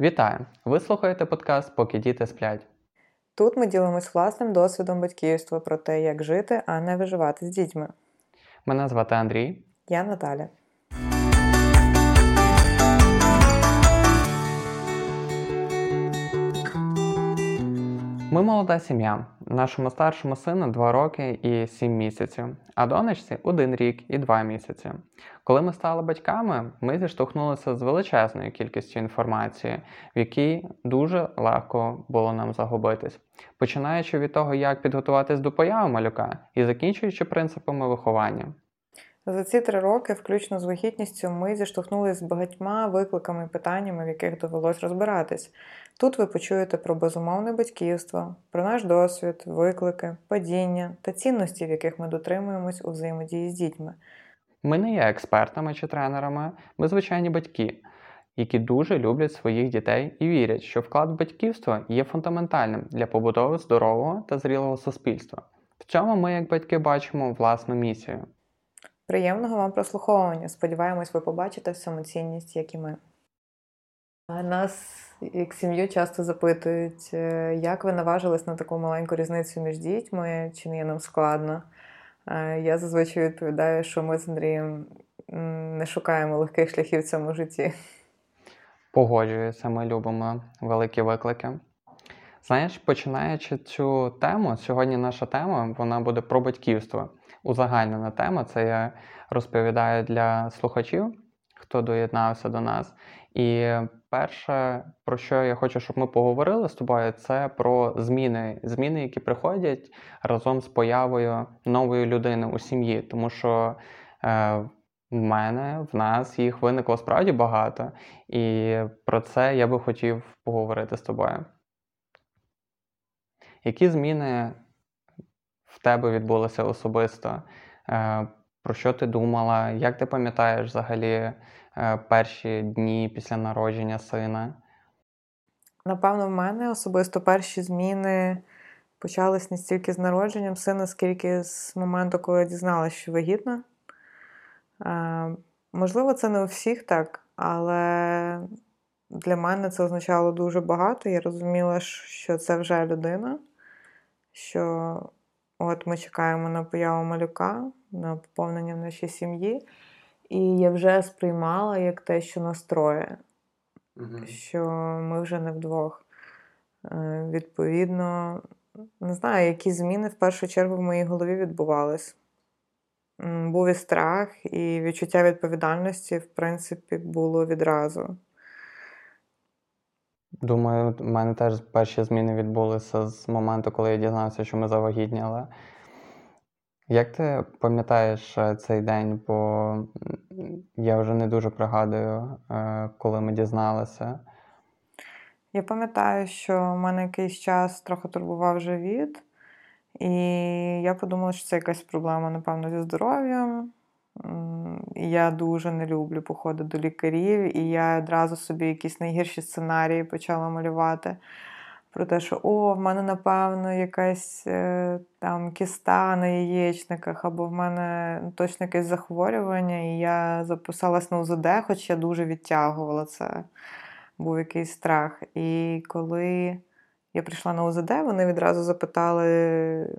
Вітаю! Ви слухаєте подкаст Поки діти сплять. Тут ми ділимось власним досвідом батьківства про те, як жити, а не виживати з дітьми. Мене звати Андрій. Я Наталя. Ми молода сім'я. Нашому старшому сину 2 роки і 7 місяців, а донечці 1 рік і 2 місяці. Коли ми стали батьками, ми зіштовхнулися з величезною кількістю інформації, в якій дуже легко було нам загубитись, починаючи від того, як підготуватись до появи малюка і закінчуючи принципами виховання. За ці три роки, включно з вагітністю, ми зіштовхнулися з багатьма викликами і питаннями, в яких довелось розбиратись. Тут ви почуєте про безумовне батьківство, про наш досвід, виклики, падіння та цінності, в яких ми дотримуємось у взаємодії з дітьми. Ми не є експертами чи тренерами, ми звичайні батьки, які дуже люблять своїх дітей і вірять, що вклад в батьківство є фундаментальним для побудови здорового та зрілого суспільства. В цьому ми, як батьки, бачимо власну місію. Приємного вам прослуховування. Сподіваємось, ви побачите самоцінність, як і ми. Нас, як сім'ю, часто запитують, е, як ви наважились на таку маленьку різницю між дітьми, чи не є нам складно. Е, я зазвичай відповідаю, що ми з Андрієм не шукаємо легких шляхів в цьому житті. Погоджуюся, ми любимо великі виклики. Знаєш, починаючи цю тему, сьогодні наша тема вона буде про батьківство. Узагальнена тема. Це я розповідаю для слухачів, хто доєднався до нас. І перше, про що я хочу, щоб ми поговорили з тобою, це про зміни, зміни, які приходять разом з появою нової людини у сім'ї. Тому що е, в мене, в нас їх виникло справді багато, і про це я би хотів поговорити з тобою. Які зміни тебе відбулося особисто? Е, про що ти думала? Як ти пам'ятаєш взагалі е, перші дні після народження сина? Напевно, в мене особисто перші зміни почались не стільки з народженням сина, скільки з моменту, коли я дізналася, що вагітна. Е, можливо, це не у всіх так, але для мене це означало дуже багато. Я розуміла, що це вже людина, що от ми чекаємо на появу малюка, на поповнення в нашій сім'ї. І я вже сприймала як те, що настроє, угу. що ми вже не вдвох. Е, відповідно, не знаю, які зміни в першу чергу в моїй голові відбувались. Був і страх, і відчуття відповідальності, в принципі, було відразу. Думаю, в мене теж перші зміни відбулися з моменту, коли я дізнався, що ми завагітніли. Як ти пам'ятаєш е, цей день? Бо я вже не дуже пригадую, е, коли ми дізналися. Я пам'ятаю, що в мене якийсь час трохи турбував живіт, і я подумала, що це якась проблема, напевно, зі здоров'ям. Я дуже не люблю походи до лікарів, і я одразу собі якісь найгірші сценарії почала малювати. Про те, що о, в мене, напевно, якась е, там кіста на яєчниках, або в мене точно якесь захворювання, і я записалась на УЗД, хоч я дуже відтягувала це. Був якийсь страх. І коли я прийшла на УЗД, вони відразу запитали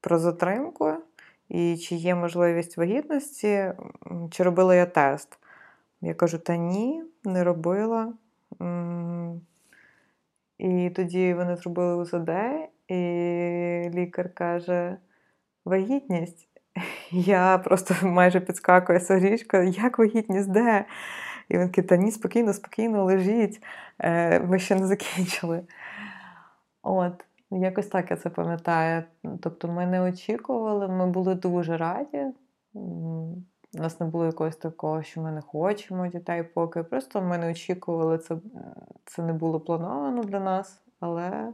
про затримку і чи є можливість вагітності, чи робила я тест. Я кажу: та ні, не робила. І тоді вони зробили УЗД, і лікар каже: вагітність. Я просто майже підскакую Сорічка, як вагітність де? І він каже, та ні, спокійно, спокійно, лежіть, е, ми ще не закінчили. От. Якось так я це пам'ятаю. Тобто ми не очікували, ми були дуже раді. У нас не було якогось такого, що ми не хочемо дітей поки. Просто ми не очікували, це це не було плановано для нас, але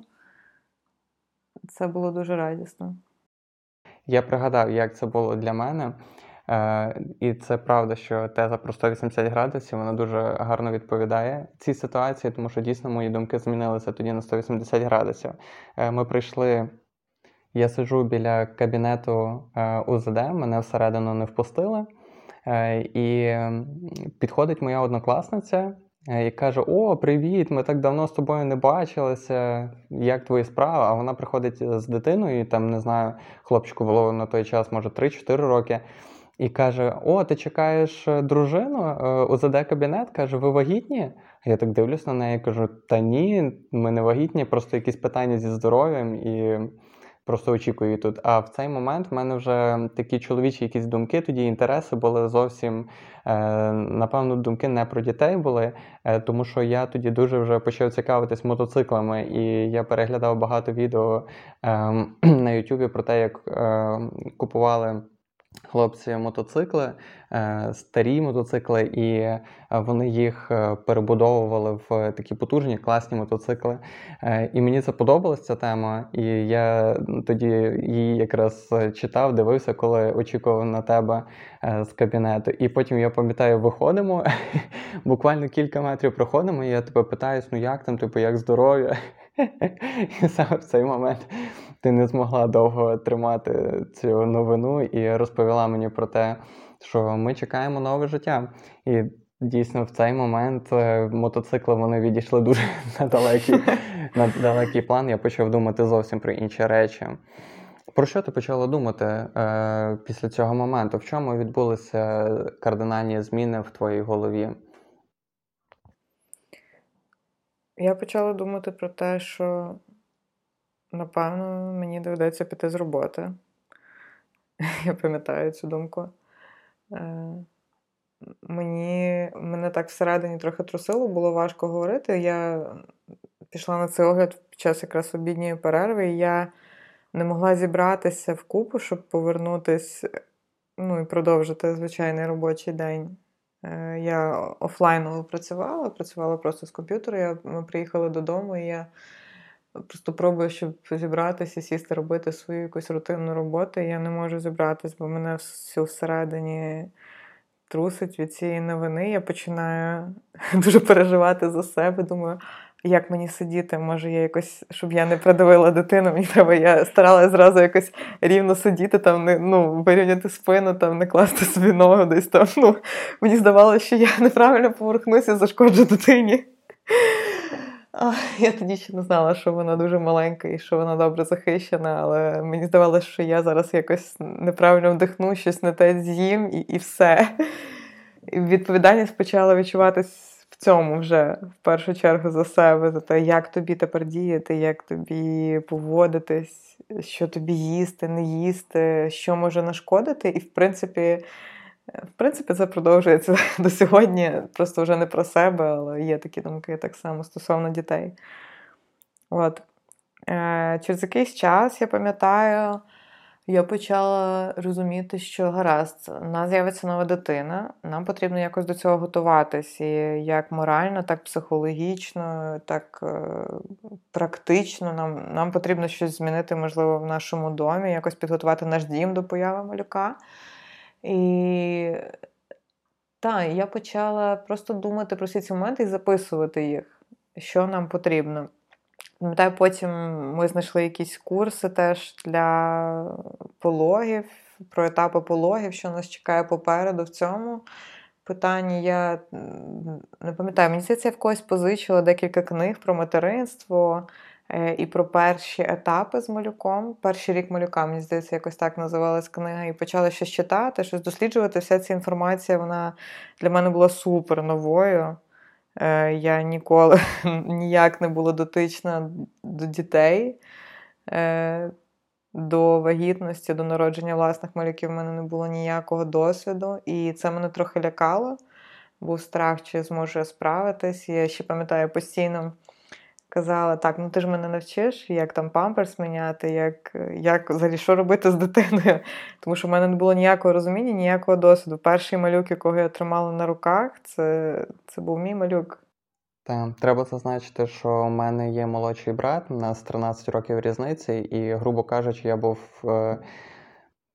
це було дуже радісно. Я пригадав, як це було для мене. Е, І це правда, що теза про 180 градусів вона дуже гарно відповідає цій ситуації, тому що дійсно мої думки змінилися тоді на 180 градусів. Е, Ми прийшли. Я сиджу біля кабінету е, УЗД, мене всередину не впустили. І підходить моя однокласниця і каже: О, привіт! Ми так давно з тобою не бачилися. Як твої справи? А вона приходить з дитиною, там не знаю, хлопчику було на той час, може, 3-4 роки. І каже: О, ти чекаєш е, дружину? Е, УЗД кабінет каже, ви вагітні? Я так дивлюсь на неї, кажу: Та ні, ми не вагітні, просто якісь питання зі здоров'ям і просто очікую тут. А в цей момент в мене вже такі чоловічі якісь думки, тоді інтереси були зовсім, е, напевно, думки не про дітей були, тому що я тоді дуже вже почав цікавитись мотоциклами, і я переглядав багато відео е, на Ютубі про те, як е, купували. Хлопці мотоцикли, е, старі мотоцикли, і е, вони їх е, перебудовували в такі потужні, класні мотоцикли. І мені це подобалася ця тема. І я тоді її якраз читав, дивився, коли очікував на тебе з кабінету. І потім я пам'ятаю, виходимо, буквально кілька метрів проходимо, і я тебе питаюсь, ну як там, типу, як здоров'я? І саме в цей момент ти не змогла довго тримати цю новину і розповіла мені про те, що ми чекаємо нове життя. І дійсно в цей момент е, мотоцикли вони відійшли дуже на далекий, на далекий план. Я почав думати зовсім про інші речі. Про що ти почала думати е, після цього моменту? В чому відбулися кардинальні зміни в твоїй голові? Я почала думати про те, що напевно мені доведеться піти з роботи. Я пам'ятаю цю думку. Е, мені мене так всередині трохи трусило, було важко говорити. Я пішла на цей огляд під час якраз обідньої перерви, і я не могла зібратися в купу, щоб повернутися ну, і продовжити звичайний робочий день. Е, я офлайново працювала, працювала просто з комп'ютера. Я, Ми приїхали додому, і я просто пробую, щоб зібратися, сісти, робити свою якусь рутинну роботу. І я не можу зібратися, бо мене все всередині трусить від цієї новини. Я починаю дуже переживати за себе. Думаю, як мені сидіти, може, я якось, щоб я не придавила дитину, мені треба, я старалася зразу якось рівно сидіти, там, не, ну, вирівняти спину, там, не класти собі ногу десь там. Ну, Мені здавалося, що я неправильно поверхнуся, зашкоджу дитині. Я тоді ще не знала, що вона дуже маленька і що вона добре захищена, але мені здавалося, що я зараз якось неправильно вдихну, щось не те з'їм і і все. І Відповідальність почала відчуватись в цьому вже в першу чергу за себе, за те, як тобі тепер діяти, як тобі поводитись, що тобі їсти, не їсти, що може нашкодити. І, в принципі, в принципі, це продовжується до сьогодні. Просто вже не про себе, але є такі думки так само стосовно дітей. От. Е, через якийсь час я пам'ятаю я почала розуміти, що гаразд, у нас з'явиться нова дитина, нам потрібно якось до цього готуватися, як морально, так психологічно, так е, практично. Нам нам потрібно щось змінити, можливо, в нашому домі, якось підготувати наш дім до появи малюка. І так, я почала просто думати про всі ці моменти і записувати їх, що нам потрібно. Пам'ятаю, потім ми знайшли якісь курси теж для пологів, про етапи пологів, що нас чекає попереду в цьому питанні. Я не пам'ятаю, мені здається, я в когось позичила декілька книг про материнство і про перші етапи з малюком. Перший рік малюка, мені здається, якось так називалась книга. І почала щось читати, щось досліджувати. Вся ця інформація вона для мене була супер новою. Е, я ніколи ніяк не була дотична до дітей, е, до вагітності, до народження власних малюків в мене не було ніякого досвіду, і це мене трохи лякало. Був страх, чи зможу я справитись. Я ще пам'ятаю постійно казала: так, ну ти ж мене навчиш, як там памперс міняти, як як взагалі що робити з дитиною. Тому що в мене не було ніякого розуміння, ніякого досвіду. Перший малюк, якого я тримала на руках, це, це був мій малюк. Так, треба зазначити, що у мене є молодший брат, у нас 13 років різниці, і, грубо кажучи, я був е,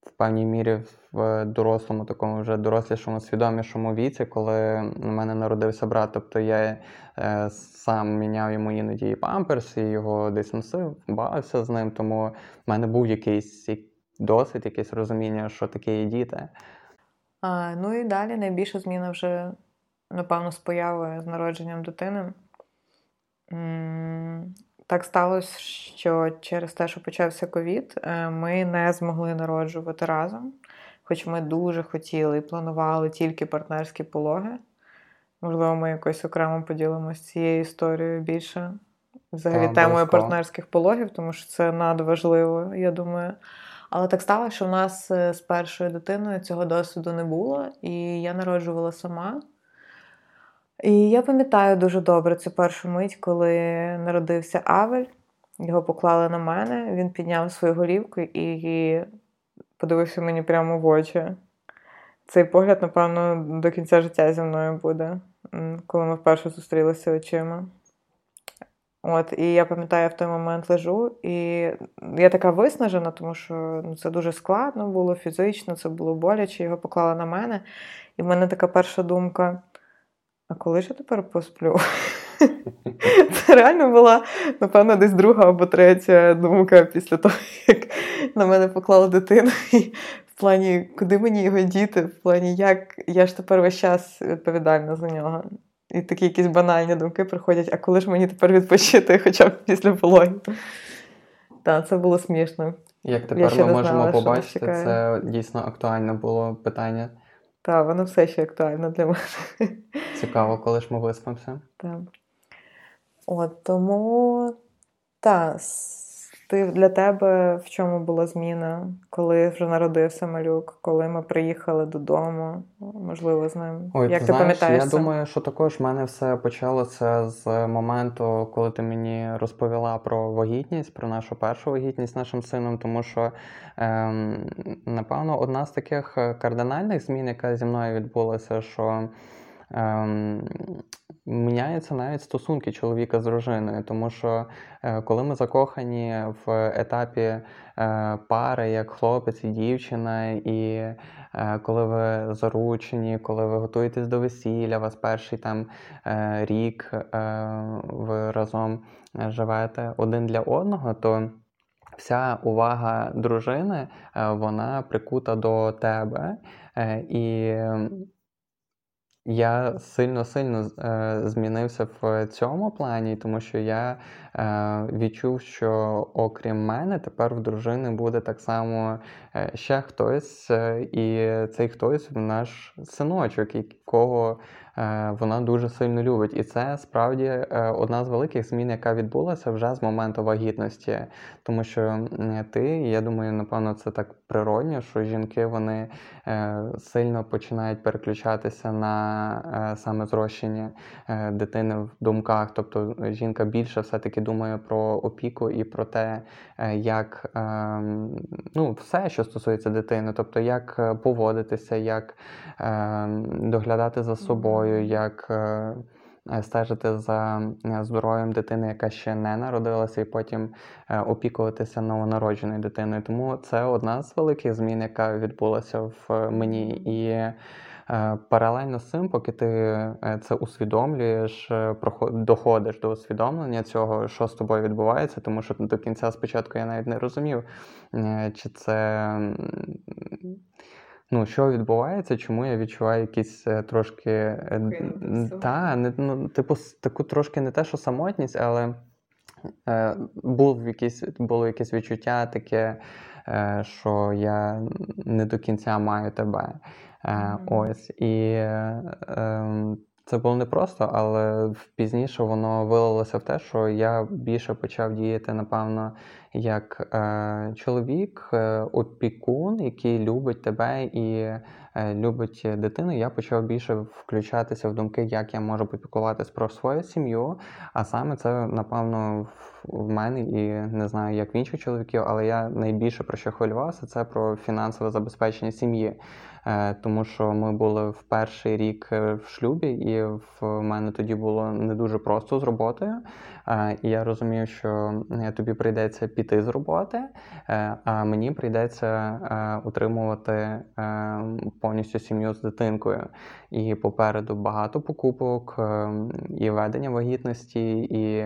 в певній мірі в дорослому, такому вже дорослішому, свідомішому віці, коли у мене народився брат. Тобто я е, сам міняв йому іноді і памперс, і його десь носив, бавився з ним. Тому в мене був якийсь досвід, якесь розуміння, що таке є діти. А, Ну і далі найбільша зміна вже напевно, з появи з народженням дитини. Так сталося, що через те, що почався ковід, е, ми не змогли народжувати разом, хоч ми дуже хотіли і планували тільки партнерські пологи. Можливо, ми якось окремо поділимося цією історією більше. Взагалі, темою партнерських пологів, тому що це надважливо, я думаю. Але так сталося, що в нас е, з першою дитиною цього досвіду не було, і я народжувала сама. І я пам'ятаю дуже добре цю першу мить, коли народився Авель, його поклали на мене, він підняв свою голівку і подивився мені прямо в очі. Цей погляд, напевно, до кінця життя зі мною буде, коли ми вперше зустрілися очима. От, І я пам'ятаю, я в той момент лежу, і я така виснажена, тому що ну, це дуже складно було фізично, це було боляче, його поклали на мене. І в мене така перша думка: а коли ж я тепер посплю? Це реально була, напевно, десь друга або третя думка після того, як на мене поклали дитину. І в плані, куди мені його діти, в плані, як я ж тепер весь час відповідальна за нього. І такі якісь банальні думки приходять, а коли ж мені тепер відпочити хоча б після пологів? Так, це було смішно. Як тепер ми можемо знала, побачити, це дійсно актуальне було питання. Так, воно все ще актуально для мене. Цікаво, коли ж ми виспимося. Так. От тому так, ти для тебе в чому була зміна, коли вже народився малюк, коли ми приїхали додому? Можливо, з ним. Ой, Як ти знаєш, пам'ятаєш? Я думаю, що також в мене все почалося з моменту, коли ти мені розповіла про вагітність, про нашу першу вагітність з нашим сином, тому що ем, напевно одна з таких кардинальних змін, яка зі мною відбулася, що ем, міняються навіть стосунки чоловіка з дружиною, тому що е, коли ми закохані в етапі е, пари, як хлопець і дівчина, і е, коли ви заручені, коли ви готуєтесь до весілля, вас перший там рік ви разом живете один для одного, то Вся увага дружини, вона прикута до тебе, і я сильно-сильно е, змінився в цьому плані, тому що я е, відчув, що окрім мене, тепер в дружини буде так само е, ще хтось, і цей хтось наш синочок, якого вона дуже сильно любить. І це справді е, одна з великих змін, яка відбулася вже з моменту вагітності. Тому що ти, я думаю, напевно, це так природньо, що жінки вони е, сильно починають переключатися на саме зрощення дитини в думках. Тобто жінка більше все-таки думає про опіку і про те, як ну, все, що стосується дитини, тобто як поводитися, як доглядати за собою собою, як е, е, стежити за е, здоров'ям дитини, яка ще не народилася, і потім опікуватися новонародженою дитиною. Тому це одна з великих змін, яка відбулася в мені. І Паралельно з цим, поки ти це усвідомлюєш, доходиш до усвідомлення цього, що з тобою відбувається, тому що до кінця спочатку я навіть не розумів, чи це Ну, що відбувається, чому я відчуваю якісь е, трошки е, та, не, ну, типу, таку трошки не те, що самотність, але е, був якийсь, було якесь відчуття таке, е, що я не до кінця маю тебе. Е, mm-hmm. Ось. І е, ем, це було непросто, але пізніше воно вилилося в те, що я більше почав діяти, напевно, як е, чоловік, е, опікун, який любить тебе і е, любить дитину. Я почав більше включатися в думки, як я можу попікуватись про свою сім'ю. А саме це, напевно, в мене і не знаю, як в інших чоловіків, але я найбільше про що хвилювався, це про фінансове забезпечення сім'ї. Е, тому що ми були в перший рік е, в шлюбі, і в мене тоді було не дуже просто з роботою. Е, і я розумів, що тобі прийдеться піти з роботи, а мені прийдеться утримувати повністю сім'ю з дитинкою. І попереду багато покупок, і ведення вагітності, і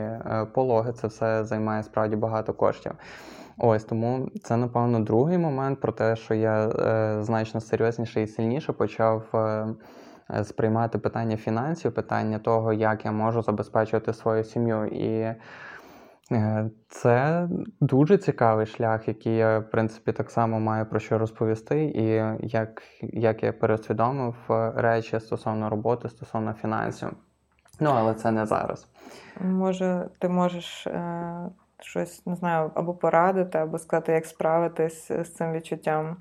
пологи це все займає справді багато коштів. Ось тому це, напевно, другий момент про те, що я е, значно серйозніше і сильніше почав е, е, сприймати питання фінансів, питання того, як я можу забезпечувати свою сім'ю. І е, це дуже цікавий шлях, який я, в принципі, так само маю про що розповісти, і як, як я пересвідомив е, речі стосовно роботи, стосовно фінансів. Ну, але це не зараз. Може, ти можеш е, щось не знаю, або порадити, або сказати, як справитись з цим відчуттям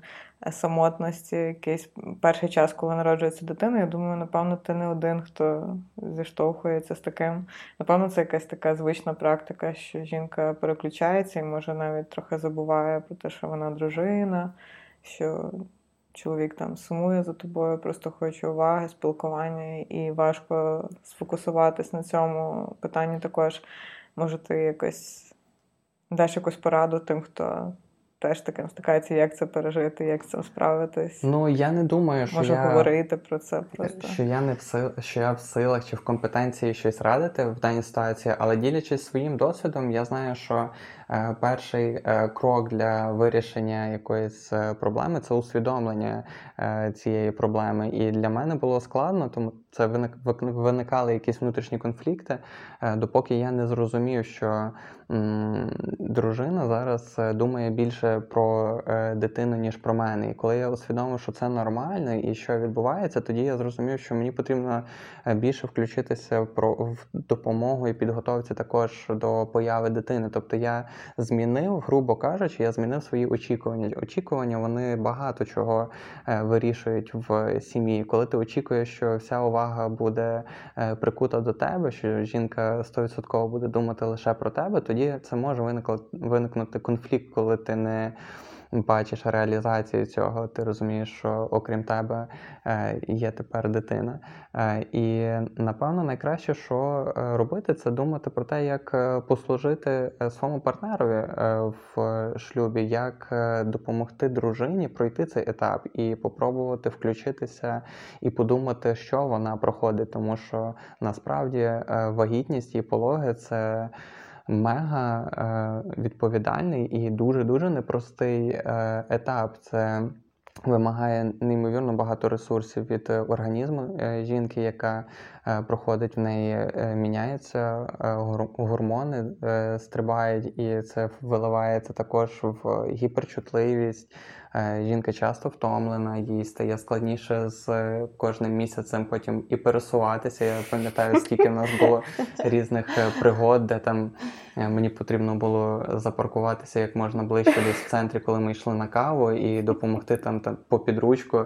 е, самотності, якийсь перший час, коли народжується дитина. Я думаю, напевно, ти не один, хто зіштовхується з таким. Напевно, це якась така звична практика, що жінка переключається і може навіть трохи забуває про те, що вона дружина, що чоловік там сумує за тобою, просто хоче уваги, спілкування, і важко сфокусуватись на цьому питанні також. Може, ти якось даш якусь пораду тим, хто теж таким стикається, як це пережити, як з цим справитись. Ну я не думаю, що Можу я... говорити про це просто. Що я не в сил, що я в силах чи в компетенції щось радити в даній ситуації, але ділячись своїм досвідом, я знаю, що перший е, крок для вирішення якоїсь е, проблеми це усвідомлення е, цієї проблеми. І для мене було складно, тому це виник, виникали якісь внутрішні конфлікти, е, допоки я не зрозумів, що дружина зараз е, думає більше про е, дитину, ніж про мене. І коли я усвідомив, що це нормально і що відбувається, тоді я зрозумів, що мені потрібно е, більше включитися в допомогу і підготовці також до появи дитини. Тобто я змінив, грубо кажучи, я змінив свої очікування. Очікування вони багато чого е, вирішують в сім'ї. Коли ти очікуєш, що вся увага буде е, прикута до тебе, що жінка 100% буде думати лише про тебе, тоді це може виникнути конфлікт, коли ти не бачиш реалізацію цього, ти розумієш, що окрім тебе е, є тепер дитина. Е, і напевно найкраще, що е, робити, це думати про те, як послужити своєму партнерові в шлюбі, як допомогти дружині пройти цей етап і попробувати включитися і подумати, що вона проходить, тому що насправді вагітність і пологи це мега е, відповідальний і дуже-дуже непростий е, етап. Це вимагає неймовірно багато ресурсів від організму е, жінки, яка проходить в неї, міняються гормони, стрибають, і це виливається також в гіперчутливість. Е, жінка часто втомлена, їй стає складніше з кожним місяцем потім і пересуватися. Я пам'ятаю, скільки в нас було різних е, пригод, де там е, мені потрібно було запаркуватися як можна ближче десь в центрі, коли ми йшли на каву, і допомогти там, там по підручку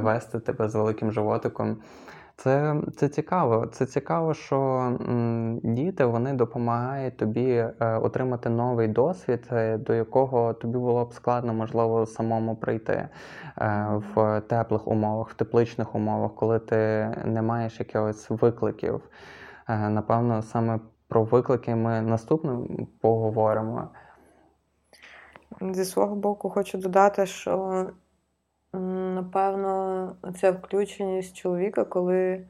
вести тебе з великим животиком. Це це цікаво. Це цікаво, що м, діти вони допомагають тобі е, отримати новий досвід, е, до якого тобі було б складно, можливо, самому прийти е, в теплих умовах, в тепличних умовах, коли ти не маєш якихось викликів. Е, напевно, саме про виклики ми наступно поговоримо. Зі свого боку, хочу додати, що Напевно, ця включеність чоловіка, коли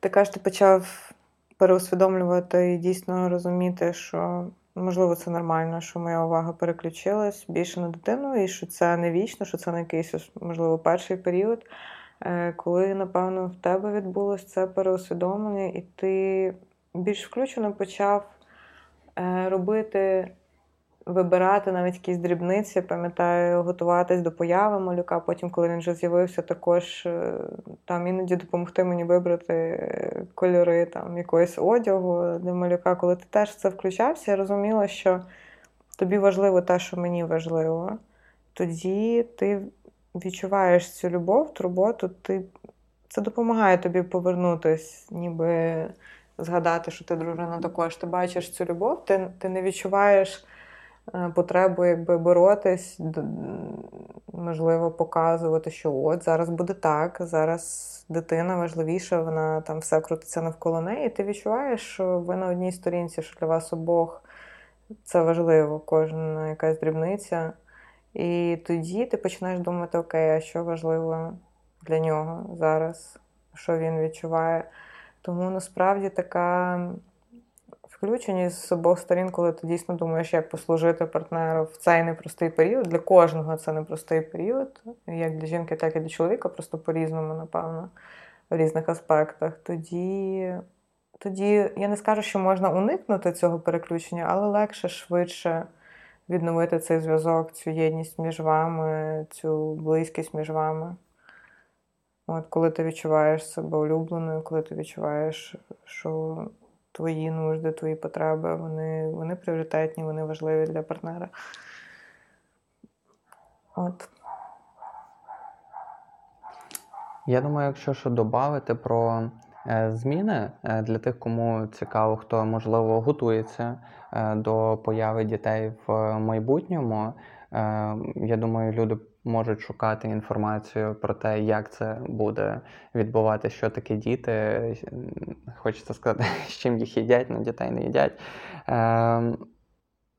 ти кажеш, ти почав переусвідомлювати і дійсно розуміти, що можливо це нормально, що моя увага переключилась більше на дитину, і що це не вічно, що це не якийсь, можливо, перший період, е, коли, напевно, в тебе відбулося це переусвідомлення, і ти більш включено почав е, робити вибирати навіть якісь дрібниці, пам'ятаю, готуватись до появи малюка. Потім, коли він вже з'явився, також е, там іноді допомогти мені вибрати е, кольори там якогось одягу для малюка. Коли ти теж це включався, я розуміла, що тобі важливо те, що мені важливо. Тоді ти відчуваєш цю любов, турботу, ти це допомагає тобі повернутись, ніби згадати, що ти дружина також. Ти бачиш цю любов, ти, ти не відчуваєш. Е, потребу якби боротись, можливо, показувати, що от зараз буде так, зараз дитина важливіша, вона там все крутиться навколо неї. І ти відчуваєш, що ви на одній сторінці, що для вас обох це важливо, кожна якась дрібниця. І тоді ти починаєш думати, окей, а що важливо для нього зараз, що він відчуває. Тому насправді така включені з обох сторін, коли ти дійсно думаєш, як послужити партнеру в цей непростий період. Для кожного це непростий період, як для жінки, так і для чоловіка, просто по-різному, напевно, в різних аспектах, тоді, тоді я не скажу, що можна уникнути цього переключення, але легше, швидше відновити цей зв'язок, цю єдність між вами, цю близькість між вами. От Коли ти відчуваєш себе улюбленою, коли ти відчуваєш, що твої нужди, твої потреби, вони вони пріоритетні, вони важливі для партнера. От. Я думаю, якщо що додати про е, зміни е, для тих, кому цікаво, хто можливо готується е, до появи дітей в майбутньому. Я думаю, люди можуть шукати інформацію про те, як це буде відбуватися, що таке діти. Хочеться сказати, з чим їх їдять, але дітей не їдять. Ем,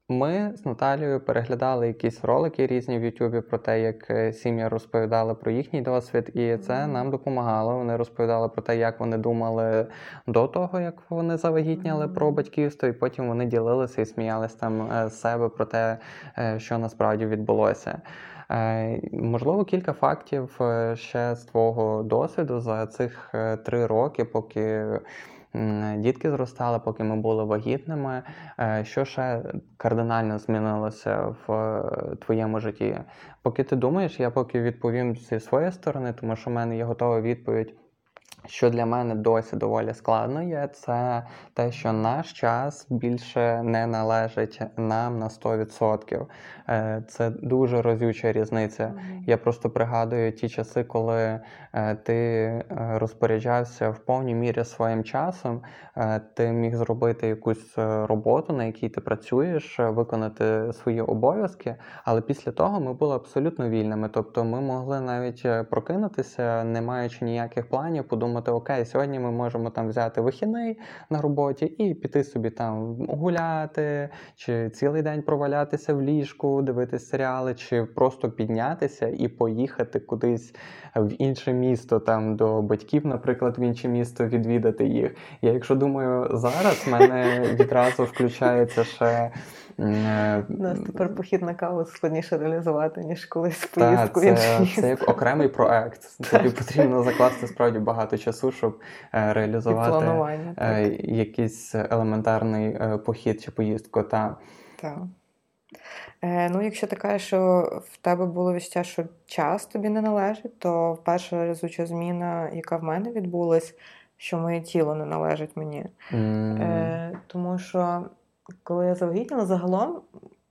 ми з Наталією переглядали якісь ролики різні в Ютубі про те, як е, сім'ї розповідали про їхній досвід, і це нам допомагало. Вони розповідали про те, як вони думали до того, як вони завагітняли про батьківство, і потім вони ділилися і сміялися там е, з себе про те, е, що насправді відбулося. Можливо, кілька фактів ще з твого досвіду за цих три роки, поки дітки зростали, поки ми були вагітними. Е, що ще кардинально змінилося в е, твоєму житті? Поки ти думаєш, я поки відповім зі своєї сторони, тому що в мене є готова відповідь що для мене досі доволі складно є, це те, що наш час більше не належить нам на 100%. Е, це дуже розюча різниця. Я просто пригадую ті часи, коли ти е, розпоряджався в повній мірі своїм часом, ти міг зробити якусь роботу, на якій ти працюєш, виконати свої обов'язки, але після того ми були абсолютно вільними. Тобто ми могли навіть прокинутися, не маючи ніяких планів, подумати окей, сьогодні ми можемо там взяти вихідний на роботі і піти собі там гуляти, чи цілий день провалятися в ліжку, дивитися серіали, чи просто піднятися і поїхати кудись в інше місто, там до батьків, наприклад, в інше місто відвідати їх. Я, якщо думаю, зараз в мене відразу включається ще. Е, У нас тепер похід на каву складніше реалізувати, ніж колись поїздку. Та, це, це як окремий проект. Тобі потрібно закласти справді багато часу, щоб е, реалізувати е, якийсь елементарний похід чи поїздку. Та. Е, Ну, якщо ти кажеш, що в тебе було відчуття, що час тобі не належить, то перша разуча зміна, яка в мене відбулась, що моє тіло не належить мені. Mm. Е, Тому що коли я завагітніла, загалом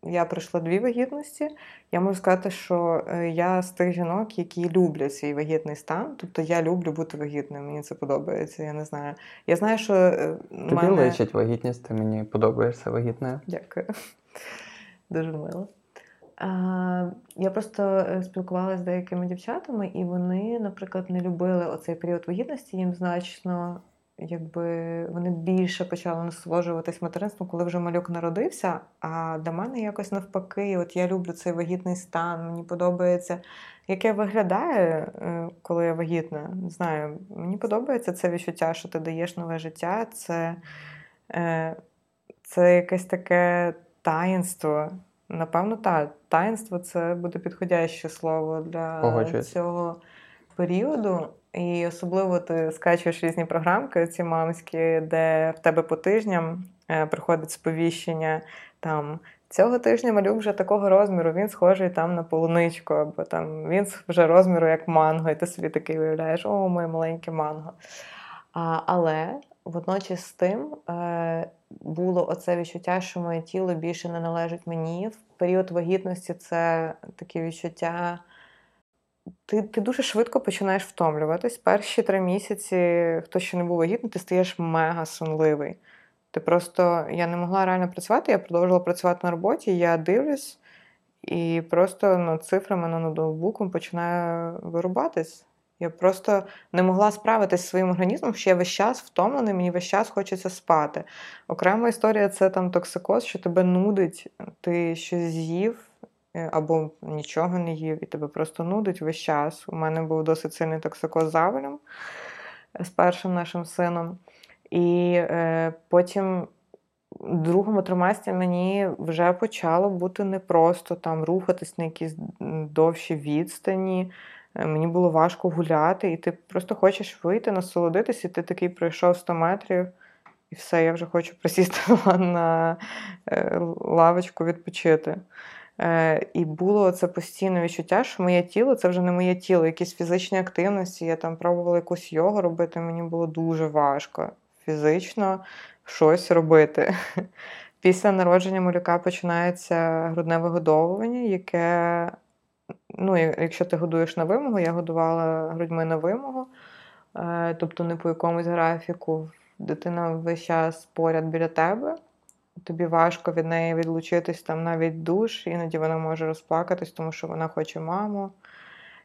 я пройшла дві вагітності. Я можу сказати, що е, я з тих жінок, які люблять свій вагітний стан. Тобто я люблю бути вагітною, мені це подобається. Я не знаю. Я знаю, що е, Тобі мене... личить вагітність, ти мені подобаєшся вагітною. Дякую. Дуже мило. Я просто е, спілкувалася з деякими дівчатами, і вони, наприклад, не любили оцей період вагітності, їм значно якби вони більше почали насолоджуватись материнством, коли вже малюк народився. А для мене якось навпаки, от я люблю цей вагітний стан, мені подобається, як я виглядаю, е, коли я вагітна. Не знаю, мені подобається це відчуття, що ти даєш нове життя. Це, е, Це якесь таке таїнство. Напевно, так, таїнство це буде підходяще слово для Погоджуюсь. цього періоду. І особливо ти скачуєш різні програмки, ці мамські, де в тебе по тижням е, приходить сповіщення там. Цього тижня малюк вже такого розміру, він схожий там на полуничку, або там він вже розміру як манго, і ти собі такий уявляєш, о, моє маленьке манго. А, Але водночас з тим е, було оце відчуття, що моє тіло більше не належить мені. В період вагітності це таке відчуття ти ти дуже швидко починаєш втомлюватись. Перші три місяці, хто ще не був вагітний, ти стаєш мега сонливий. Ти просто я не могла реально працювати, я продовжувала працювати на роботі, я дивлюсь і просто над цифрами на ноутбуком починаю вирубатись. Я просто не могла справитися зі своїм організмом, що я весь час втомлений, мені весь час хочеться спати. Окрема історія це там токсикоз, що тебе нудить, ти щось з'їв. Е, або нічого не їв, і тебе просто нудить весь час. У мене був досить сильний токсикоз завалем з першим нашим сином. І е, потім в другому триместрі мені вже почало бути непросто там рухатись на якісь довші відстані. Е, мені було важко гуляти, і ти просто хочеш вийти, насолодитися, і ти такий пройшов 100 метрів, і все, я вже хочу присісти на е, лавочку відпочити. Е, і було це постійне відчуття, що моє тіло це вже не моє тіло, якісь фізичні активності. Я там пробувала якусь йогу робити, мені було дуже важко фізично щось робити. Після народження малюка починається грудне вигодовування, яке, ну, якщо ти годуєш на вимогу, я годувала грудьми на вимогу, е, тобто не по якомусь графіку. Дитина весь час поряд біля тебе тобі важко від неї відлучитись там навіть душ, іноді вона може розплакатись, тому що вона хоче маму.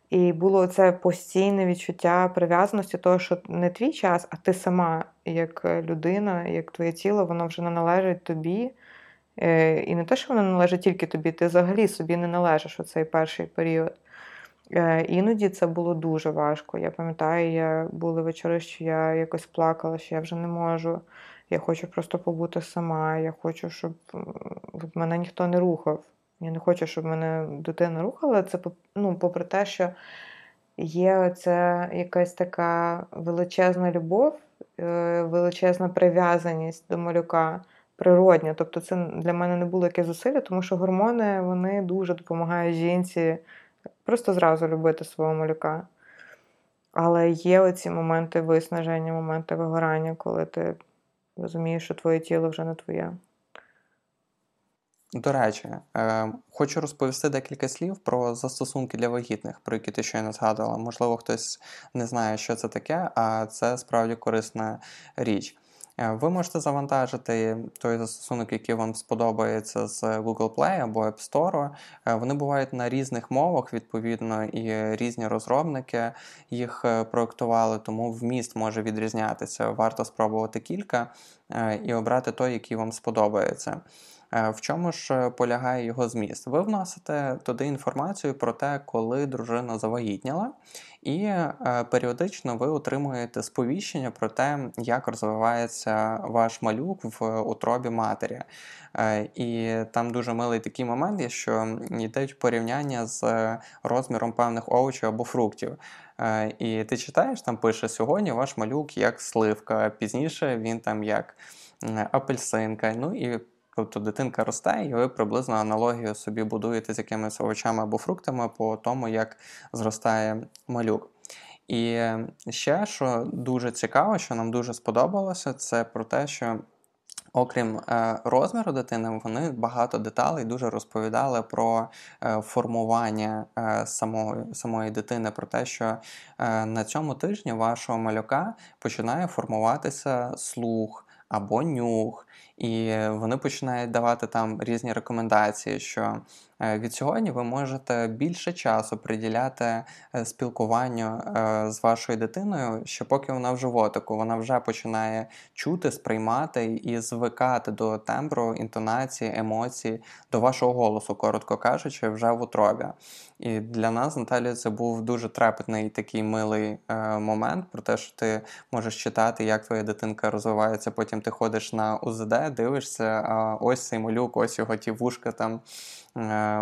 І було це постійне відчуття прив'язаності, того, що не твій час, а ти сама, як людина, як твоє тіло, воно вже не належить тобі. Е, і не те, що воно належить тільки тобі, ти взагалі собі не належиш у цей перший період. Е, іноді це було дуже важко. Я пам'ятаю, я були вечори, що я якось плакала, що я вже не можу. Я хочу просто побути сама. Я хочу, щоб мене ніхто не рухав. Я не хочу, щоб мене дитина рухала. Це ну, попри те, що є це якась така величезна любов, е, величезна прив'язаність до малюка. Природня, тобто це для мене не було якесь зусилля, тому що гормони вони дуже допомагають жінці просто зразу любити свого малюка. Але є оці моменти виснаження, моменти вигорання, коли ти розумієш, що твоє тіло вже не твоє. До речі, е, хочу розповісти декілька слів про застосунки для вагітних, про які ти щойно згадувала. Можливо, хтось не знає, що це таке, а це справді корисна річ. Е, ви можете завантажити той застосунок, який вам сподобається з Google Play або App Store. Е, вони бувають на різних мовах, відповідно, і різні розробники їх е, проектували, тому вміст може відрізнятися. Варто спробувати кілька і обрати той, який вам сподобається. В чому ж полягає його зміст? Ви вносите туди інформацію про те, коли дружина завагітніла, і е, періодично ви отримуєте сповіщення про те, як розвивається ваш малюк в утробі матері. Е, і там дуже милий такий момент, є, що йдуть порівняння з розміром певних овочів або фруктів. Е, і ти читаєш, там пише: сьогодні ваш малюк як сливка, пізніше він там як апельсинка. Ну і Тобто дитинка росте, і ви приблизно аналогію собі будуєте з якимись овочами або фруктами по тому, як зростає малюк. І ще, що дуже цікаво, що нам дуже сподобалося, це про те, що. Окрім е, розміру дитини, вони багато деталей дуже розповідали про е, формування е, самої самої дитини, про те, що на цьому тижні вашого малюка починає формуватися слух або нюх, і вони починають давати там різні рекомендації, що е, від сьогодні ви можете більше часу приділяти е, спілкуванню е, з вашою дитиною, що поки вона в животику, вона вже починає чути, сприймати і звикати до тембру, інтонації, емоцій, до вашого голосу, коротко кажучи, вже в утробі. І для нас, Наталі, це був дуже трепетний такий милий момент про те, що ти можеш читати, як твоя дитинка розвивається. Потім ти ходиш на УЗД, дивишся, а ось цей малюк, ось його ті вушка там е,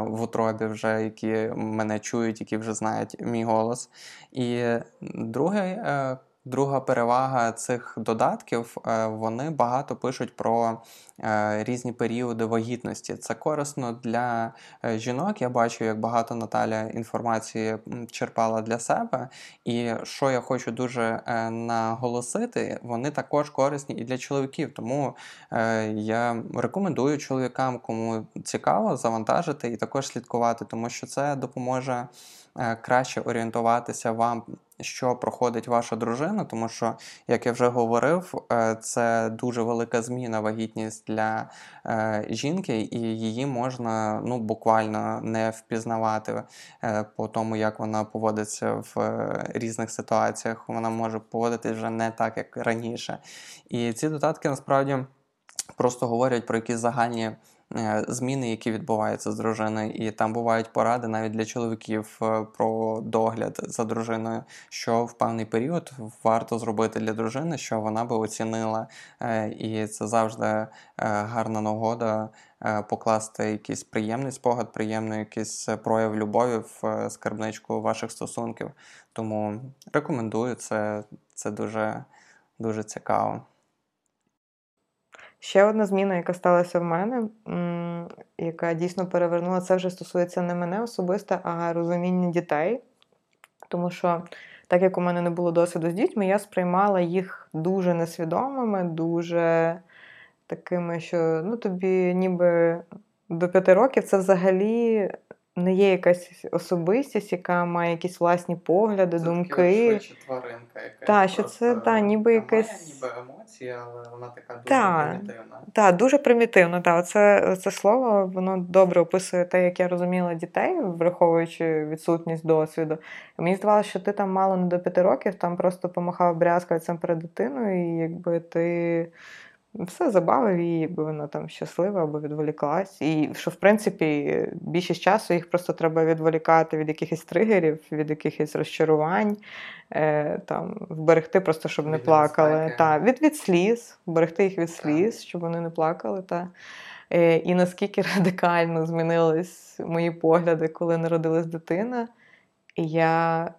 в утробі, вже які мене чують, які вже знають мій голос. І другий е, Друга перевага цих додатків, е, вони багато пишуть про е, різні періоди вагітності. Це корисно для е, жінок. Я бачу, як багато Наталя інформації черпала для себе. І що я хочу дуже наголосити, вони також корисні і для чоловіків. Тому я рекомендую чоловікам, кому цікаво, завантажити і також слідкувати, тому що це допоможе. Краще орієнтуватися вам що проходить ваша дружина, тому що, як я вже говорив, е, це дуже велика зміна вагітність для е, жінки, і її можна ну, буквально не впізнавати е, по тому, як вона поводиться в різних ситуаціях. Вона може поводитись вже не так, як раніше. І ці додатки насправді. просто говорять про якісь загальні Е, зміни, які відбуваються з дружиною, і там бувають поради навіть для чоловіків е, про догляд за дружиною, що в певний період варто зробити для дружини, що вона би оцінила, е, і це завжди гарна нагода покласти якийсь приємний спогад, приємний якийсь прояв любові в скарбничку ваших стосунків. Тому рекомендую це, це дуже, дуже цікаво. Ще одна зміна, яка сталася в мене, яка дійсно перевернула, це вже стосується не мене особисто, а розуміння дітей. Тому що, так як у мене не було досвіду з дітьми, я сприймала їх дуже несвідомими, дуже такими, що ну, тобі ніби до п'яти років це взагалі не є якась особистість, яка має якісь власні погляди, це думки. Швидше тваринка якась. Так, що це та, ніби якась. ніби емоції, але вона така дуже та, примітивна. Так, дуже примітивна. Та. Оце, це слово воно добре описує те, як я розуміла дітей, враховуючи відсутність досвіду. Мені здавалося, що ти там мало не до п'яти років, там просто помахав брязкальцем перед дитиною, і якби ти все забавив її, якби вона там щаслива або відволіклась. І що, в принципі, більшість часу їх просто треба відволікати від якихось тригерів, від якихось розчарувань, е, там, вберегти просто, щоб від не плакали. Та, Від від сліз, вберегти їх від сліз, щоб вони не плакали. Та. Е, І наскільки радикально змінились мої погляди, коли народилась дитина. Я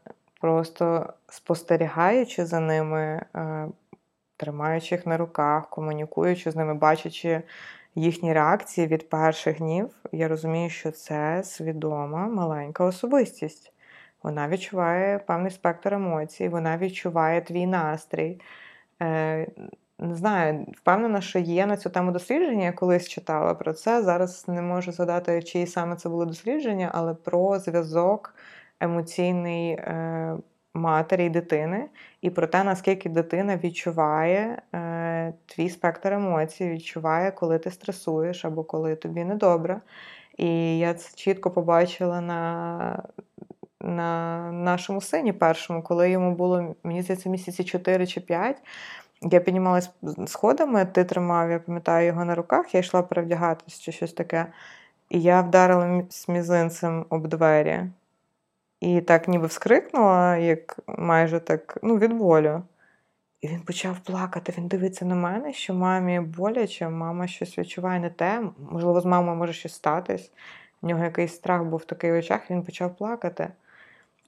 просто спостерігаючи за ними. Е, тримаючи їх на руках, комунікуючи з ними, бачачи їхні реакції від перших днів, я розумію, що це свідома маленька особистість. Вона відчуває певний спектр емоцій, вона відчуває твій настрій. Е, Не знаю, впевнена, що є на цю тему дослідження. Я колись читала про це. Зараз не можу згадати, чиї саме це було дослідження, але про зв'язок емоційний е, матері і дитини, і про те, наскільки дитина відчуває е, твій спектр емоцій, відчуває, коли ти стресуєш або коли тобі недобре. І я це чітко побачила на на нашому сині першому, коли йому було, мені здається, місяці 4 чи 5. Я піднімалась сходами, ти тримав, я пам'ятаю його на руках, я йшла перевдягатись чи щось таке. І я вдарила мізинцем об двері. І так ніби вскрикнула, як майже так, ну, від болю. І він почав плакати. Він дивиться на мене, що мамі боляче, мама щось відчуває не те. Можливо, з мамою може щось статись. У нього якийсь страх був в очах, і він почав плакати.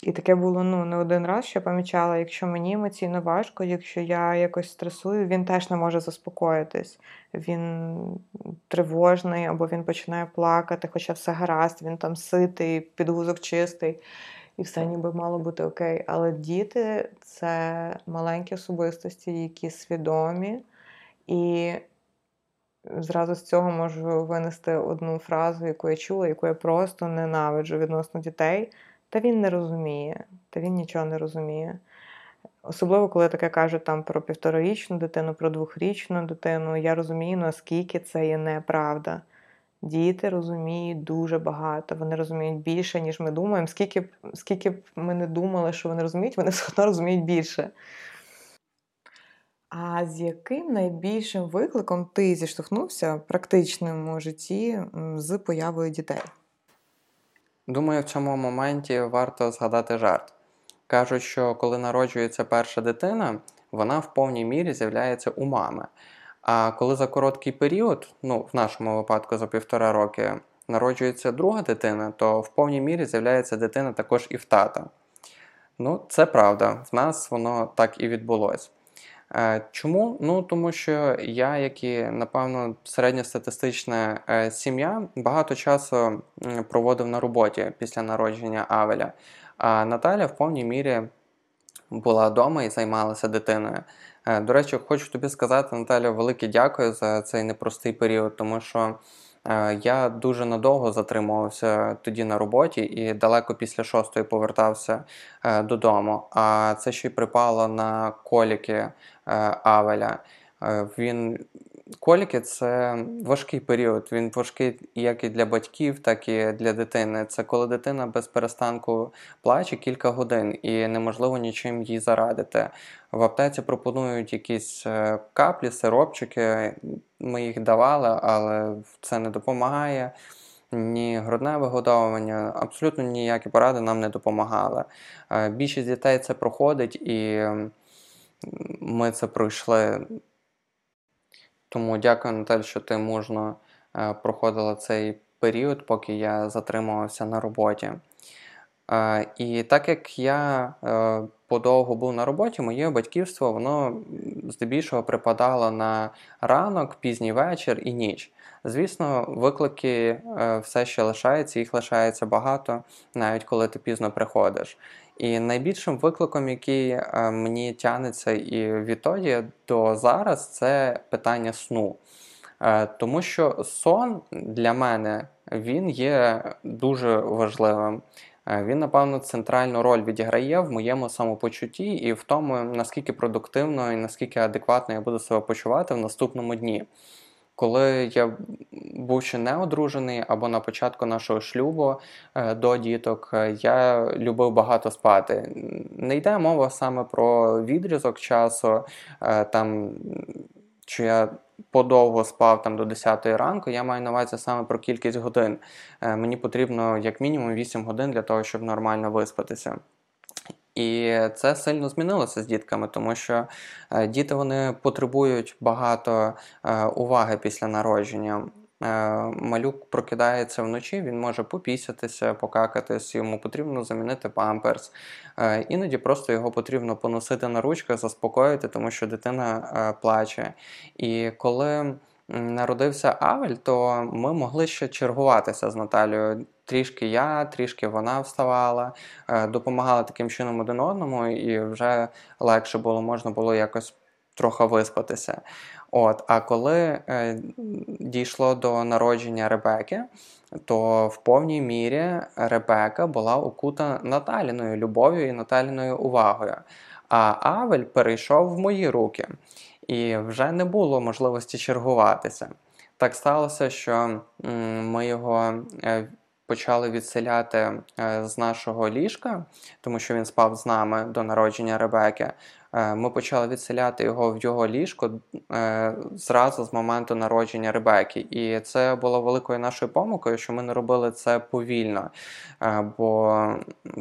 І таке було ну, не один раз, що я помічала, якщо мені емоційно важко, якщо я якось стресую, він теж не може заспокоїтись. Він тривожний, або він починає плакати, хоча все гаразд, він там ситий, підгузок чистий і все ніби мало бути окей. Але діти це маленькі особистості, які свідомі. І зразу з цього можу винести одну фразу, яку я чула, яку я просто ненавиджу відносно дітей. Та він не розуміє, та він нічого не розуміє. Особливо, коли таке кажуть там про півторарічну дитину, про двохрічну дитину, я розумію, наскільки це є неправда. Діти розуміють дуже багато, вони розуміють більше, ніж ми думаємо. Скільки б скільки б ми не думали, що вони розуміють, вони все одно розуміють більше. А з яким найбільшим викликом ти зіштовхнувся в практичному житті з появою дітей? Думаю, в цьому моменті варто згадати жарт. Кажуть, що коли народжується перша дитина, вона в повній мірі з'являється у мами. А коли за короткий період, ну в нашому випадку за півтора роки, народжується друга дитина, то в повній мірі з'являється дитина також і в тата. Ну, це правда, в нас воно так і відбулось. Е, чому? Ну, тому що я, як і, напевно, середньостатистична е, сім'я, багато часу проводив на роботі після народження Авеля. А Наталя в повній мірі була вдома і займалася дитиною. Е, до речі, хочу тобі сказати, Наталя, велике дякую за цей непростий період, тому що е, я дуже надовго затримувався тоді на роботі і далеко після шостої повертався е, додому. А це ще й припало на коліки Авеля. Він коліки це важкий період. Він важкий як і для батьків, так і для дитини. Це коли дитина без перестанку плаче кілька годин і неможливо нічим їй зарадити. В аптеці пропонують якісь е, каплі, сиропчики. Ми їх давали, але це не допомагає. Ні грудне вигодовування, абсолютно ніякі поради нам не допомагали. Е, більшість дітей це проходить, і ми це пройшли тому дякую, Наталь, що ти мужно е, проходила цей період, поки я затримувався на роботі. Е, і так як я е, подовго був на роботі, моє батьківство воно здебільшого припадало на ранок, пізній вечір і ніч. Звісно, виклики все ще лишаються, їх лишається багато, навіть коли ти пізно приходиш. І найбільшим викликом, який е, мені тягнеться і відтоді до зараз, це питання сну. Е, тому що сон для мене він є дуже важливим. Е, він, напевно, центральну роль відіграє в моєму самопочутті і в тому, наскільки продуктивно і наскільки адекватно я буду себе почувати в наступному дні коли я був ще не одружений або на початку нашого шлюбу е, до діток, е, я любив багато спати. Не йде мова саме про відрізок часу, е, там, що я подовго спав там до 10 ранку, я маю на увазі саме про кількість годин. Мені потрібно як мінімум 8 годин для того, щоб нормально виспатися. І це сильно змінилося з дітками, тому що е, діти вони потребують багато е, уваги після народження. Е, малюк прокидається вночі, він може попісятися, покакатись, йому потрібно замінити памперс. Іноді просто його потрібно поносити на ручках, заспокоїти, тому що дитина плаче. І коли народився Авель, то ми могли ще чергуватися з Наталією. Трішки я, трішки вона вставала, е, допомагала таким чином один одному, і вже легше було, можна було якось трохи виспатися. От, А коли е, дійшло до народження Ребеки, то в повній мірі Ребека була окута Наталіною любов'ю і Наталіною увагою. А Авель перейшов в мої руки і вже не було можливості чергуватися. Так сталося, що ми його е, почали відселяти е, з нашого ліжка, тому що він спав з нами до народження Ребеки. Е, ми почали відселяти його в його ліжко зразу з моменту народження Ребеки. І це було великою нашою помилкою, що ми не робили це повільно, бо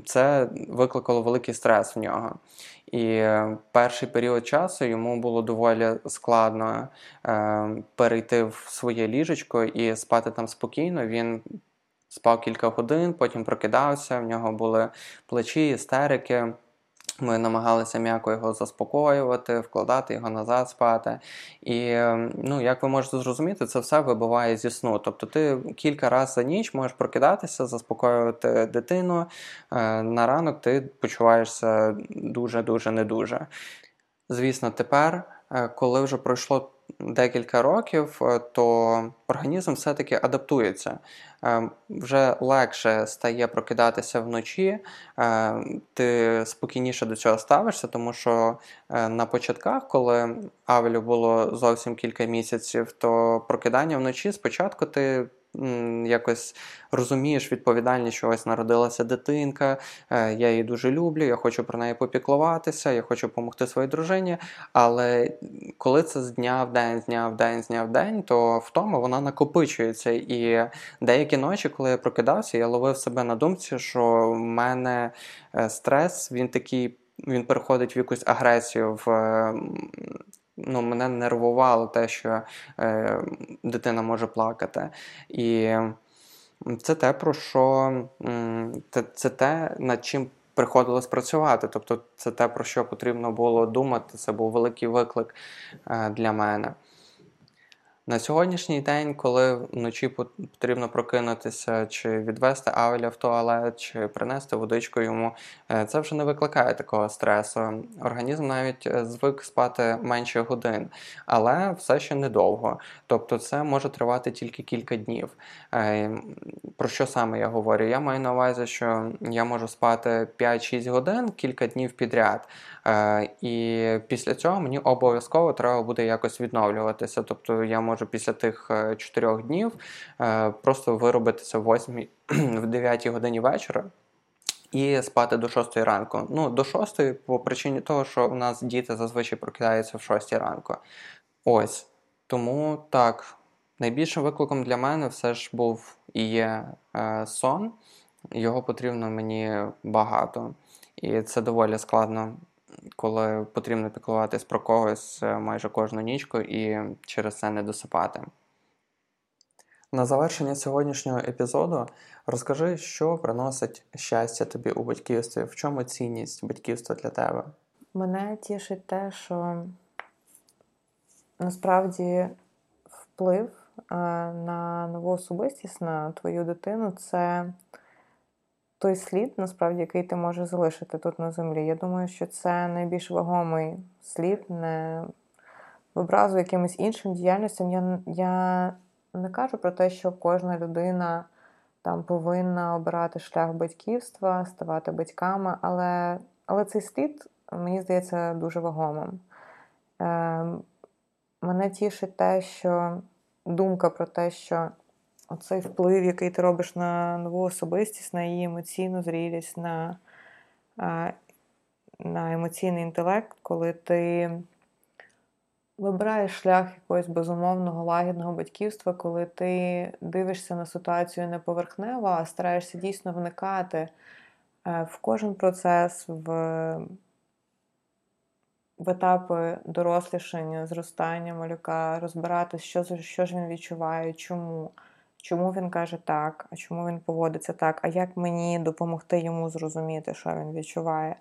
це викликало великий стрес в нього. І перший період часу йому було доволі складно е, перейти в своє ліжечко і спати там спокійно. Він спав кілька годин, потім прокидався. В нього були плечі, істерики. Ми намагалися м'яко його заспокоювати, вкладати його назад спати. І, ну, як ви можете зрозуміти, це все вибиває зі сну. Тобто ти кілька разів за ніч можеш прокидатися, заспокоювати дитину. Е, на ранок ти почуваєшся дуже-дуже не дуже. Звісно, тепер, е, коли вже пройшло декілька років, е, то організм все-таки адаптується. Е, вже легше стає прокидатися вночі, е, ти спокійніше до цього ставишся, тому що на початках, коли Авелю було зовсім кілька місяців, то прокидання вночі спочатку ти якось розумієш відповідальність, що ось народилася дитинка, е, я її дуже люблю, я хочу про неї попіклуватися, я хочу допомогти своїй дружині. Але коли це з дня в день, з дня в день, з дня в день, то втома вона накопичується. І деякі ночі, коли я прокидався, я ловив себе на думці, що в мене е, стрес, він такий. Він переходить в якусь агресію, в ну, мене нервувало те, що е, дитина може плакати. І це те, про що це, це те, над чим приходилось працювати. Тобто, це те, про що потрібно було думати. Це був великий виклик е, для мене. На сьогоднішній день, коли вночі потрібно прокинутися, чи відвести Авеля в туалет, чи принести водичку йому, е, це вже не викликає такого стресу. Організм навіть е, звик спати менше годин, але все ще недовго. Тобто це може тривати тільки кілька днів. Е, про що саме я говорю? Я маю на увазі, що я можу спати 5-6 годин кілька днів підряд. І після цього мені обов'язково треба буде якось відновлюватися. Тобто я можу після тих 4 днів просто виробитися в 8 в 9 годині вечора. І спати до 6 ранку. Ну, до 6 по причині того, що у нас діти зазвичай прокидаються в 6 ранку. Ось. Тому так, найбільшим викликом для мене все ж був і є е, сон. Його потрібно мені багато. І це доволі складно, коли потрібно піклуватись про когось е, майже кожну нічку і через це не досипати. На завершення сьогоднішнього епізоду розкажи, що приносить щастя тобі у батьківстві, в чому цінність батьківства для тебе? Мене тішить те, що насправді вплив е, на нову особистість, на твою дитину це той слід, насправді, який ти можеш залишити тут на землі. Я думаю, що це найбільш вагомий слід, не в образу якимось іншим діяльностям. Я я не кажу про те, що кожна людина там повинна обирати шлях батьківства, ставати батьками, але але цей слід, мені здається, дуже вагомим. Е, Мене тішить те, що думка про те, що оцей вплив, який ти робиш на нову особистість, на її емоційну зрілість, на, на емоційний інтелект, коли ти вибираєш шлях якогось безумовного лагідного батьківства, коли ти дивишся на ситуацію не поверхнево, а стараєшся дійсно вникати е, в кожен процес, в в етапи дорослішання, зростання малюка, розбиратися, що що ж він відчуває, чому, чому він каже так, а чому він поводиться так, а як мені допомогти йому зрозуміти, що він відчуває.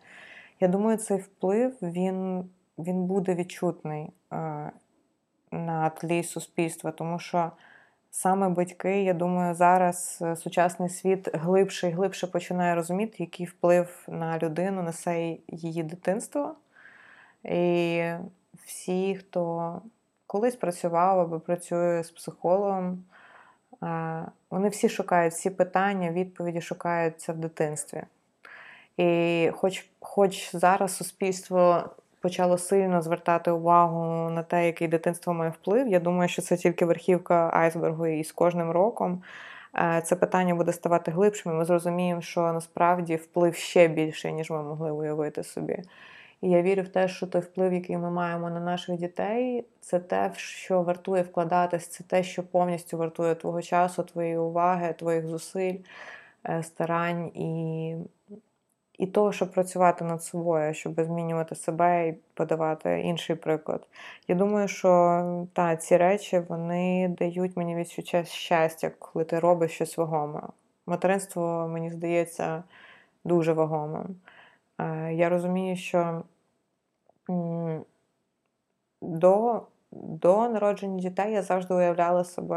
Я думаю, цей вплив він він буде відчутний е, на тлі суспільства, тому що саме батьки, я думаю, зараз е, сучасний світ глибше і глибше починає розуміти, який вплив на людину несе її дитинство. І всі, хто колись працював або працює з психологом, вони всі шукають всі питання, відповіді шукаються в дитинстві. І хоч, хоч зараз суспільство почало сильно звертати увагу на те, який дитинство має вплив, я думаю, що це тільки верхівка айсбергу, і з кожним роком е, це питання буде ставати глибшим. і Ми зрозуміємо, що насправді вплив ще більший, ніж ми могли уявити собі. І я вірю в те, що той вплив, який ми маємо на наших дітей, це те, що вартує вкладатись, це те, що повністю вартує твого часу, твоєї уваги, твоїх зусиль, е, старань і і того, щоб працювати над собою, щоб змінювати себе і подавати інший приклад. Я думаю, що та, ці речі вони дають мені відчуття щастя, коли ти робиш щось вагоме. Материнство, мені здається, дуже вагомим. Е, я розумію, що до до народження дітей я завжди уявляла себе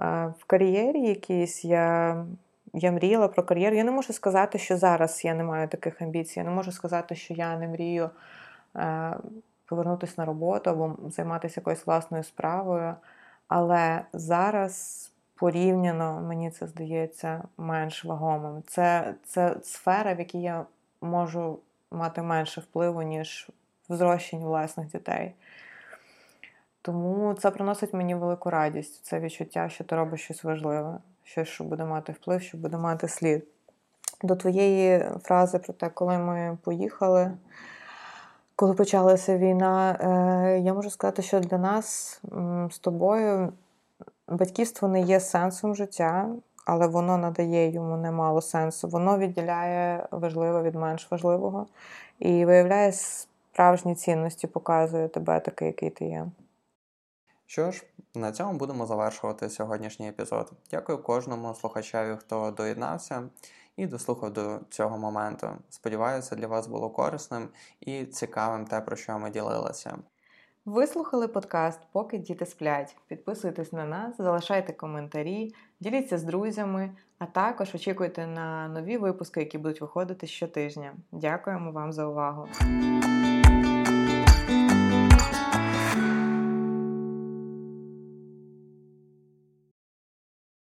е, в кар'єрі якійсь. Я я мріяла про кар'єру. Я не можу сказати, що зараз я не маю таких амбіцій. Я не можу сказати, що я не мрію е, повернутися на роботу або займатися якоюсь власною справою. Але зараз порівняно, мені це здається, менш вагомим. Це, Це сфера, в якій я можу мати менше впливу, ніж в зрощенні власних дітей. Тому це приносить мені велику радість, це відчуття, що ти робиш щось важливе, щось, що буде мати вплив, що буде мати слід. До твоєї фрази про те, коли ми поїхали, коли почалася війна, е, я можу сказати, що для нас з тобою батьківство не є сенсом життя, але воно надає йому немало сенсу. Воно відділяє важливе від менш важливого і виявляє справжні цінності, показує тебе такий, який ти є. Що ж, на цьому будемо завершувати сьогоднішній епізод. Дякую кожному слухачеві, хто доєднався і дослухав до цього моменту. Сподіваюся, для вас було корисним і цікавим те, про що ми ділилися. Ви слухали подкаст Поки діти сплять. Підписуйтесь на нас, залишайте коментарі, діліться з друзями, а також очікуйте на нові випуски, які будуть виходити щотижня. Дякуємо вам за увагу!